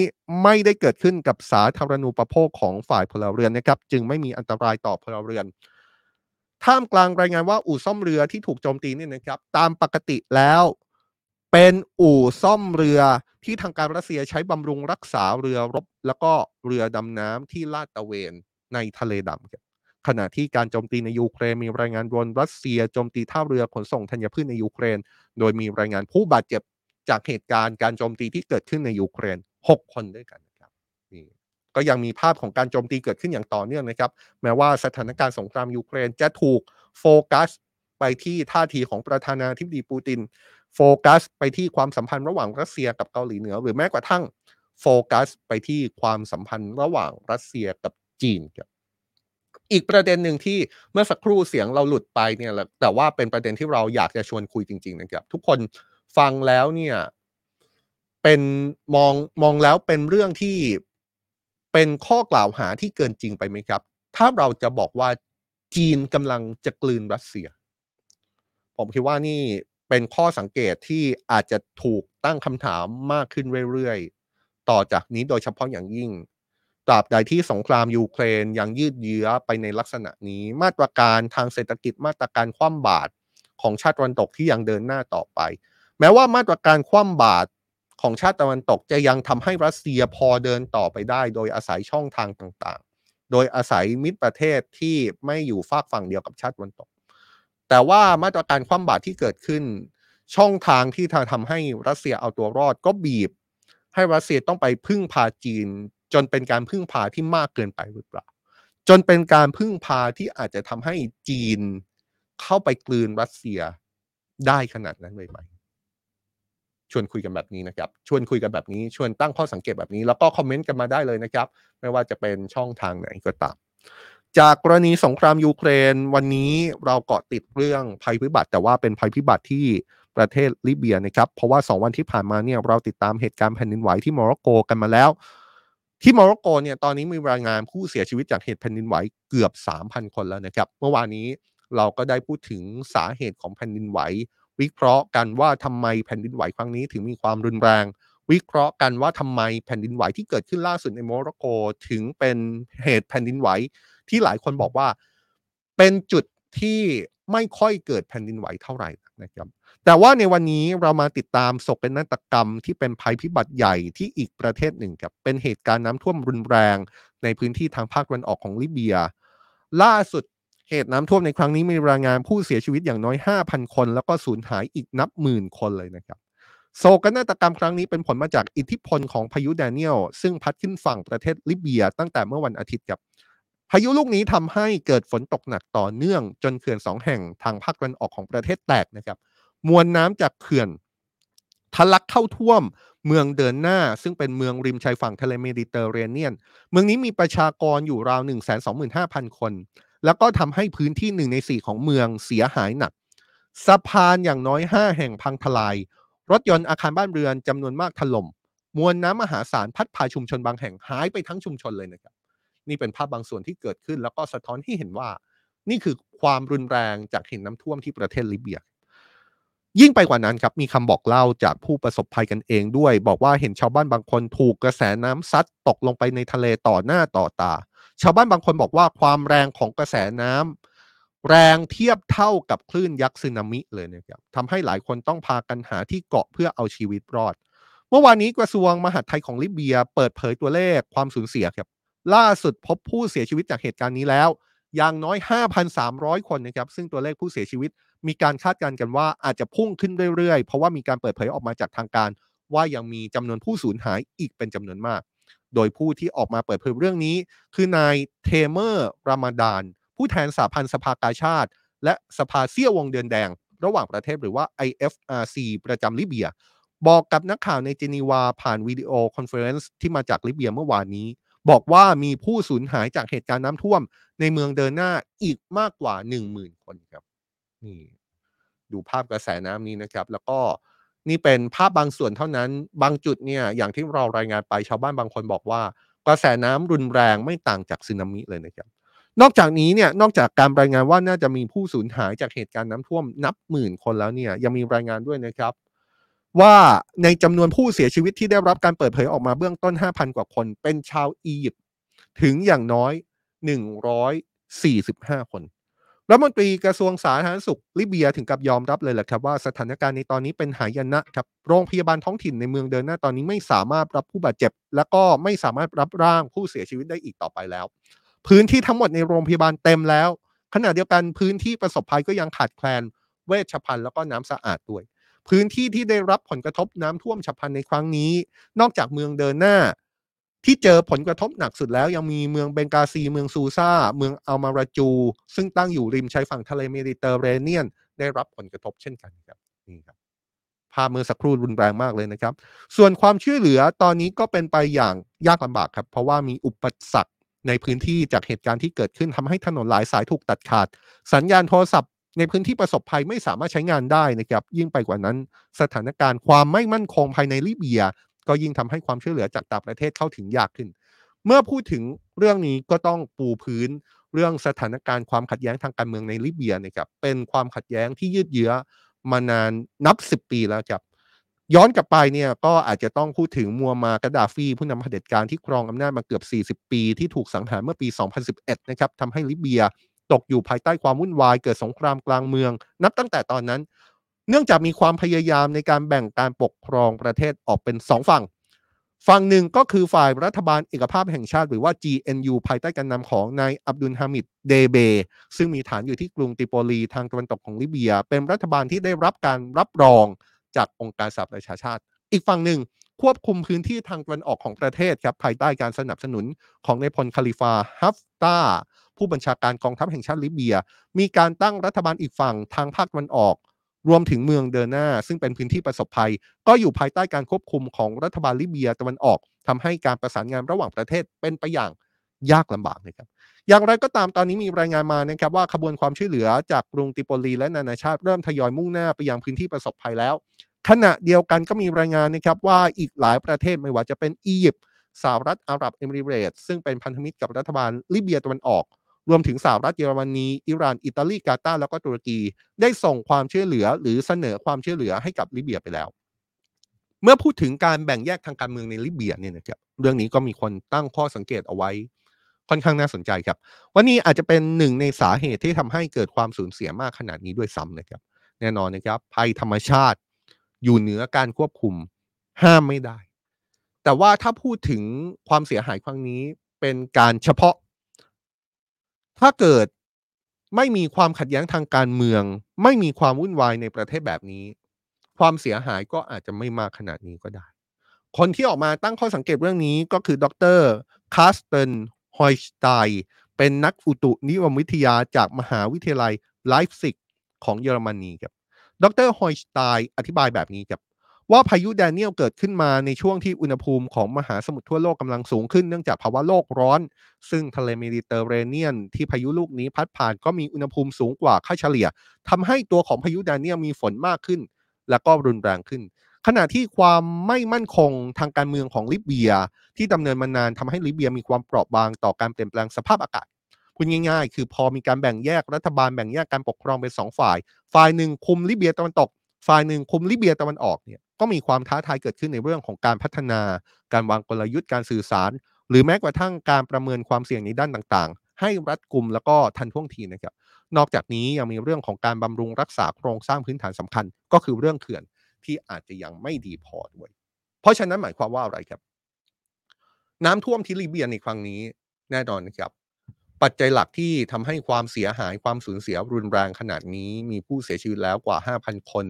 ไม่ได้เกิดขึ้นกับสาธารณูปโภคของฝ่ายพลเรือนนะครับ จึงไม่มีอันตรายต่อพลเรือน ท่ามกลางรายงานว่าอู่ซ่อมเรือที่ถูกโจมตีนี่นะครับ ตามปกติแล้ว เป็นอู่ซ่อมเรือที่ทางการรัสเซียใช้บำรุงรักษาเรือรบ แล้วก็เรือดำน้ำที่ลาดตระเวนในทะเลดำขณะที่การโจมตีในยูเครนมีรายงานวนรัสเซียโจมตีท่าเรือขนส่งธัญพืชในยูเครน โดยมีรายงานผู้บาดเจ็บจากเหตุการณ์การโจมตีที่เกิดขึ้นในยูเครน 6 คนด้วยกันนะครับนี่ก็ยังมีภาพของการโจมตีเกิดขึ้นอย่างต่อเนื่องนะครับ แม้ว่าสถานการณ์สงครามยูเครนจะถูกโฟกัสไปที่ท่าทีของประธานาธิบดีปูติน โฟกัสไปที่ความสัมพันธ์ระหว่างรัสเซียกับเกาหลีเหนือ หรือแม้กระทั่งโฟกัสไปที่ความสัมพันธ์ระหว่างรัสเซียกับจีนครับอีกประเด็นหนึ่งที่เมื่อสักครู่เสียงเราหลุดไปเนี่ยแต่ว่าเป็นประเด็นที่เราอยากจะชวนคุยจริงๆนะครับทุกคนฟังแล้วเนี่ยเป็นมองมองแล้วเป็นเรื่องที่เป็นข้อกล่าวหาที่เกินจริงไปไหมครับ ถ้าเราจะบอกว่าจีนกำลังจะกลืนรัสเซีย ผมคิดว่านี่ เป็นข้อสังเกตที่อาจจะถูกตั้งคำถามมากขึ้นเรื่อยๆ ต่อจากนี้โดยเฉพาะอย่างยิ่ง ตราบใดที่สงครามยูเครนยังยืดเยื้อไปในลักษณะนี้ มาตรการทางเศรษฐกิจมาตรการคว่ำบาตรของชาติตะวันตกที่ยังเดินหน้าต่อไป แม้ว่ามาตรการคว่ำบาตรของชาติตะวันตกจะยังทำให้รัสเซียพอเดินต่อไปได้ โดยอาศัยช่องทางต่างๆ โดยอาศัยมิตรประเทศที่ไม่อยู่ฝากฝั่งเดียวกับชาติตะวันตก แต่ว่ามาตรการคว่ำบาตรที่เกิดขึ้น ช่องทางที่ทำให้รัสเซียเอาตัวรอดก็บีบ ให้รัสเซียต้องไปพึ่งพาจีน จนเป็นการพึ่งพาที่มากเกินไปหรือเปล่าจนเป็นการพึ่งพาที่อาจจะทำให้จีนเข้าไปกลืนรัสเซียได้ขนาดนั้นเลยไหมชวนคุยกันแบบนี้นะครับ ชวนคุยกันแบบนี้ชวนตั้งข้อสังเกตแบบนี้ แล้วก็คอมเมนต์กันมาได้เลยนะครับ ไม่ว่าจะเป็นช่องทางไหนก็ตาม จากกรณีสงครามยูเครนวันนี้เราเกาะติดเรื่องภัยพิบัติ แต่ว่าเป็นภัยพิบัติที่ประเทศลิเบียนะครับ เพราะว่า 2 วันที่ผ่านมาเนี่ยเราติดตามเหตุการณ์แผ่นดินไหวที่โมร็อกโกกันมาแล้ว ที่โมร็อกโกเนี่ยตอนนี้มีรายงานผู้เสียชีวิตจากเหตุแผ่นดินไหวเกือบ 3,000 คนแล้วนะครับ เมื่อวานนี้เราก็ได้พูดถึงสาเหตุของแผ่นดินไหว วิเคราะห์กันว่าทำไมแผ่นดินไหวครั้งนี้ถึงมีความรุนแรง วิเคราะห์กันว่าทำไมแผ่นดินไหวที่เกิดขึ้นล่าสุดในโมร็อกโก ถึงเป็นเหตุแผ่นดินไหว ที่หลายคนบอกว่าเป็นจุดที่ไม่ค่อยเกิดแผ่นดินไหวเท่าไหร่นะครับ แต่ว่าในวันนี้เรามาติดตามโศกนาฏกรรมที่เป็นภัยพิบัติใหญ่ที่อีกประเทศหนึ่งครับเป็นเหตุการณ์น้ำท่วมรุนแรง ในพื้นที่ทางภาคตะวันออกของลิเบีย ล่าสุดเหตุน้ำท่วมในครั้งนี้มีรายงานผู้เสียชีวิตอย่างน้อย 5,000 คน แล้วก็สูญหายอีกนับหมื่นคนเลยนะครับโศกนาฏกรรมครั้งนี้เป็นผลมาจากอิทธิพลของพายุแดเนียลซึ่งพัดขึ้นฝั่งประเทศลิเบีย ตั้งแต่เมื่อวันอาทิตย์ครับ พายุลูกนี้ทำให้เกิดฝนตกหนักต่อเนื่องจนเขื่อนสองแห่งทางภาคตะวันออกของประเทศแตกนะครับ มวลน้ำจากเขื่อนทะลักเข้าท่วมเมืองเดินหน้า ซึ่งเป็นเมืองริมชายฝั่งทะเลเมดิเตอร์เรเนียน เมืองนี้มีประชากรอยู่ราว 125,000 คน แล้วก็ทำให้พื้นที่หนึ่งในสี่ของเมืองเสียหายหนัก สะพานอย่างน้อย 5 แห่งพังทลาย รถยนต์อาคารบ้านเรือนจำนวนมากถล่ม มวลน้ำมหาศาลพัดพาชุมชนบางแห่งหายไปทั้งชุมชนเลยนะครับ นี่เป็นภาพบางส่วนที่เกิดขึ้น แล้วก็สะท้อนให้เห็นว่า นี่คือความรุนแรงจากเหตุน้ำท่วมที่ประเทศลิเบีย ยิ่งไปกว่านั้นครับมีคำบอกเล่าจากผู้ประสบภัยกันเองด้วย บอกว่าเห็นชาวบ้านบางคนถูกกระแสน้ำซัดตกลงไปในทะเลต่อหน้าต่อตา ชาวบ้านบางคนบอกว่าความแรงของกระแสน้ำแรงเทียบเท่ากับคลื่นยักษ์สึนามิเลยนะครับทำให้หลายคนต้องพากันหาที่เกาะเพื่อเอาชีวิตรอดเมื่อวานนี้กระทรวงมหาดไทยของลิเบีย เปิดเผยตัวเลขความสูญเสียครับ ล่าสุดพบผู้เสียชีวิตจากเหตุการณ์นี้แล้ว อย่างน้อย 5,300 คนนะครับ ซึ่งตัวเลขผู้เสียชีวิตมีการคาดการณ์กันว่าอาจจะพุ่งขึ้นเรื่อยๆ เพราะว่ามีการเปิดเผยออกมาจากทางการ ว่ายังมีจำนวนผู้สูญหายอีกเป็นจำนวนมาก โดยผู้ที่ออกมาเปิดเผยเรื่องนี้ คือนายเทเมอร์รามาดาน ผู้แทนสหพันธ์สภากาชาด และสภาเสี้ยววงเดือนแดง ระหว่างประเทศหรือว่า IFRC ประจำลิเบีย บอกกับนักข่าวในเจนีวาผ่าน video conference ที่มาจากลิเบียเมื่อวานนี้ บอกว่ามีผู้สูญหายจากเหตุการณ์น้ำท่วม ในเมืองเดอร์นาอีกมากกว่า 10,000 คนครับ นี่ดูภาพกระแสน้ำนี้นะครับ แล้วก็นี่เป็นภาพบางส่วนเท่านั้น บางจุดเนี่ยอย่างที่เรารายงานไปชาวบ้านบางคนบอกว่า กระแสน้ำรุนแรงไม่ต่างจากสึนามิเลยนะครับ นอกจากนี้เนี่ยนอกจากการรายงานว่าน่าจะมีผู้สูญหายจากเหตุการณ์น้ำท่วมนับหมื่นคนแล้วเนี่ยยังมีรายงานด้วยนะครับ ว่าในจำนวนผู้เสียชีวิตที่ได้รับการเปิดเผยออกมาเบื้องต้น 5,000 กว่าคน เป็นชาวอียิปต์ถึงอย่างน้อย 145 คนรัฐมนตรีกระทรวงสาธารณสุขลิเบียถึงกับยอมรับเลยแหละครับว่าสถานการณ์ในตอนนี้เป็นหายนะครับ โรงพยาบาลท้องถิ่นในเมืองเดินหน้าตอนนี้ไม่สามารถรับผู้บาดเจ็บ และก็ไม่สามารถรับร่างผู้เสียชีวิตได้อีกต่อไปแล้ว พื้นที่ทั้งหมดในโรงพยาบาลเต็มแล้ว ขณะเดียวกันพื้นที่ประสบภัยก็ยังขาดแคลนเวชภัณฑ์แล้วก็น้ำสะอาดด้วย พื้นที่ที่ได้รับผลกระทบน้ำท่วมฉับพลันในครั้งนี้ นอกจากเมืองเดินหน้า ที่เจอผลกระทบหนักสุดแล้ว ยังมีเมืองเบงกาซี เมืองซูซาเมืองอัลมาราจู ซึ่งตั้งอยู่ริมชายฝั่งทะเลเมดิเตอร์เรเนียน ได้รับผลกระทบเช่นกันครับนี่ครับภาพเมื่อสักครู่รุนแรงมากเลยนะครับ ส่วนความช่วยเหลือตอนนี้ก็เป็นไปอย่างยากลำบากครับ เพราะว่ามีอุปสรรคในพื้นที่จากเหตุการณ์ที่เกิดขึ้นทำให้ถนนหลายสายถูกตัดขาด สัญญาณโทรศัพท์ ในพื้นที่ประสบภัยไม่สามารถใช้งานได้นะครับยิ่งไปกว่านั้น สถานการณ์ความไม่มั่นคงภายในลิเบีย ก็ยิ่งทำให้ความช่วยเหลือจากต่างประเทศเข้าถึงยากขึ้น เมื่อพูดถึงเรื่องนี้ก็ต้องปูพื้นเรื่องสถานการณ์ความขัดแย้งทางการเมืองในลิเบียนะครับเป็นความขัดแย้งที่ยืดเยื้อมานานนับสิบปีแล้วครับย้อนกลับไปเนี่ยก็อาจจะต้องพูดถึงมัวมากาดาฟีผู้นำเผด็จการที่ครองอำนาจมาเกือบ 40 ปี ที่ถูกสังหารเมื่อปี 2011 นะครับทำให้ลิเบีย ตกอยู่ภายใต้ความวุ่นวายเกิดสงครามกลางเมือง นับตั้งแต่ตอนนั้น เนื่องจากมีความพยายามในการแบ่งการปกครองประเทศออกเป็นสองฝั่ง ฝั่งหนึ่งก็คือฝ่ายรัฐบาลเอกภาพแห่งชาติ หรือว่า GNU ภายใต้การนำของนายอับดุลฮามิดเดเบซึ่งมีฐานอยู่ที่กรุงติโปลีทางตะวันตกของลิเบีย เป็นรัฐบาลที่ได้รับการรับรองจากองค์การสหประชาชาติ อีกฝั่งหนึ่งควบคุมพื้นที่ทางตะวันออกของประเทศครับภายใต้การสนับสนุนของนายพลคาลิฟาฮัฟตาร์ผู้บัญชาการกองทัพแห่งชาติลิเบีย มีการตั้งรัฐบาลอีกฝั่งทางภาคตะวันออก รวมถึงเมืองเดอร์นาซึ่งเป็นพื้นที่ประสบภัย ก็อยู่ภายใต้การควบคุมของรัฐบาลลิเบียตะวันออกทำให้การประสานงานระหว่างประเทศเป็นไปอย่างยากลำบากนะครับอย่างไรก็ตามตอนนี้มีรายงานมานะครับว่าขบวนความช่วยเหลือจากกรุงตริโปลีและนานาชาติเริ่มทยอยมุ่งหน้าไปยังพื้นที่ประสบภัยแล้ว ขณะเดียวกันก็มีรายงานนะครับว่าอีกหลายประเทศไม่ว่าจะเป็นอียิปต์สหรัฐอาหรับเอมิเรตส์ซึ่งเป็นพันธมิตรกับรัฐบาลลิเบียตะวันออก รวมถึงสหรัฐเยอรมนีอิหร่าน อิตาลีกาตาร์แล้วก็ตุรกี ได้ส่งความช่วยเหลือหรือเสนอความช่วยเหลือให้กับลิเบียไปแล้ว เมื่อพูดถึงการแบ่งแยกทางการเมืองในลิเบียเนี่ยนะครับเรื่องนี้ก็มีคนตั้งข้อสังเกตเอาไว้ค่อนข้างน่าสนใจครับว่านี่อาจจะเป็นหนึ่งในสาเหตุที่ทำให้เกิดความสูญเสียมากขนาดนี้ด้วยซ้ำนะครับ แน่นอนนะครับ ภัยธรรมชาติอยู่เหนือการควบคุมห้ามไม่ได้ แต่ว่าถ้าพูดถึงความเสียหายครั้งนี้เป็นการเฉพาะ ถ้าเกิดไม่มีความขัดแย้งทางการเมือง ไม่มีความวุ่นวายในประเทศแบบนี้ ความเสียหายก็อาจจะไม่มากขนาดนี้ก็ได้ คนที่ออกมาตั้งข้อสังเกตเรื่องนี้ก็คือดรคาสเตนฮอยสไตเป็นนักอุตุนิยมวิทยาจากมหาวิทยาลัยไลป์ซิกของเยอรมนีครับ ดรฮอยสไตอธิบายแบบนี้ครับ ว่าพายุแดเนียลเกิดขึ้นมาในช่วงที่อุณหภูมิของมหาสมุทรทั่วโลกกำลังสูงขึ้นเนื่องจากภาวะโลกร้อน ซึ่งทะเลเมดิเตอร์เรเนียน ที่พายุลูกนี้พัดผ่านก็มีอุณหภูมิสูงกว่าค่าเฉลี่ยทำให้ตัวของพายุแดเนียลมีฝนมากขึ้น และก็รุนแรงขึ้น ขณะที่ความไม่มั่นคงทางการเมืองของลิเบีย ที่ดำเนินมานานทำให้ลิเบียมีความเปราะบางต่อการเปลี่ยนแปลงสภาพอากาศพูดง่ายๆ คือพอมีการแบ่งแยกรัฐบาลแบ่งแยกการปกครองเป็นสองฝ่าย ฝ่ายหนึ่งคุมลิเบียตะวันตก ฝ่ายหนึ่งคุมลิเบียตะวันออกเนี่ย ก็มีความท้าทายเกิดขึ้นในเรื่องของการพัฒนา การวางกลยุทธ์การสื่อสาร หรือแม้กระทั่งการประเมินความเสี่ยงในด้านต่างๆ ให้รัดกุมแล้วก็ทันท่วงทีนะครับ นอกจากนี้ยังมีเรื่องของการบำรุงรักษาโครงสร้างพื้นฐานสำคัญ ก็คือเรื่องเขื่อนที่อาจจะยังไม่ดีพอด้วย เพราะฉะนั้นหมายความว่าอะไรครับ น้ำท่วมที่ลิเบียในครั้งนี้แน่นอนนะครับปัจจัยหลักที่ทำให้ความเสียหายความสูญเสียรุนแรงขนาดนี้ มีผู้เสียชีวิตแล้วกว่า 5,000 คน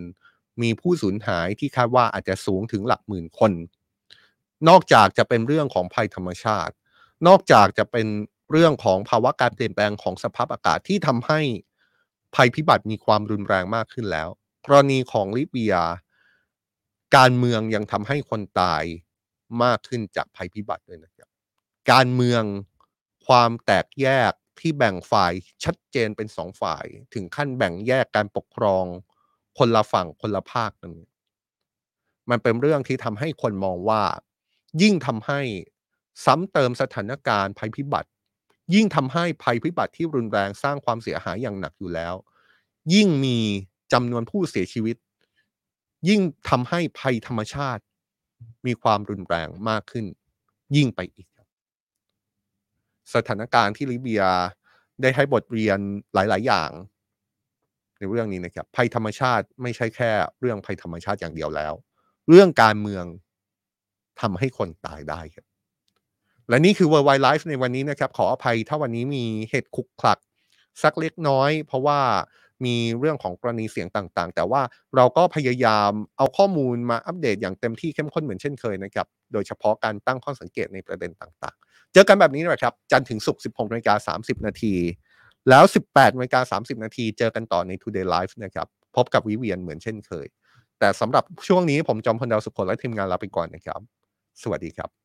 มีผู้สูญหายที่คาดว่าอาจจะสูงถึงหลักหมื่นคน นอกจากจะเป็นเรื่องของภัยธรรมชาติ นอกจากจะเป็นเรื่องของภาวะการเปลี่ยนแปลงของสภาพอากาศที่ทำให้ภัยพิบัติมีความรุนแรงมากขึ้นแล้ว กรณีของลิเบีย การเมืองยังทำให้คนตายมากขึ้นจากภัยพิบัติด้วยนะครับ การเมืองความแตกแยกที่แบ่งฝ่ายชัดเจนเป็นสองฝ่าย ถึงขั้นแบ่งแยกการปกครอง คนละฝั่งคนละภาคนึงมันเป็นเรื่องที่ทำให้คนมองว่า ยิ่งทำให้ซ้ำเติมสถานการณ์ภัยพิบัติ ยิ่งทำให้ภัยพิบัติที่รุนแรงสร้างความเสียหายอย่างหนักอยู่แล้ว ยิ่งมีจำนวนผู้เสียชีวิต ยิ่งทำให้ภัยธรรมชาติ มีความรุนแรงมากขึ้น ยิ่งไปอีก สถานการณ์ที่ลิเบียได้ให้บทเรียนหลาย ๆ อย่าง ในเรื่องนี้นะครับภัยธรรมชาติไม่ใช่แค่เรื่องภัยธรรมชาติอย่างเดียวแล้ว เรื่องการเมืองทำให้คนตายได้ครับ และนี่คือ World Wide Life ในวันนี้นะครับ ขออภัยถ้าวันนี้มีเหตุคุกคลัก สักเล็กน้อย เพราะว่ามีเรื่องของกรณีเสียงต่างๆ แต่ว่าเราก็พยายามเอาข้อมูลมาอัปเดตอย่างเต็มที่เข้มข้นเหมือนเช่นเคยนะครับ โดยเฉพาะการตั้งข้อสังเกตในประเด็นต่างๆ เจอกันแบบนี้นะครับ จันทร์ถึงศุกร์16นาฬิกา30 นาที แล้ว 18นาฬิกา30 นาทีเจอกันต่อใน Today Live นะครับ พบกับวิเวียนเหมือนเช่นเคย แต่สำหรับช่วงนี้ผมจอมพลดาวสุขคนและทีมงานลาไปก่อนนะครับ สวัสดีครับ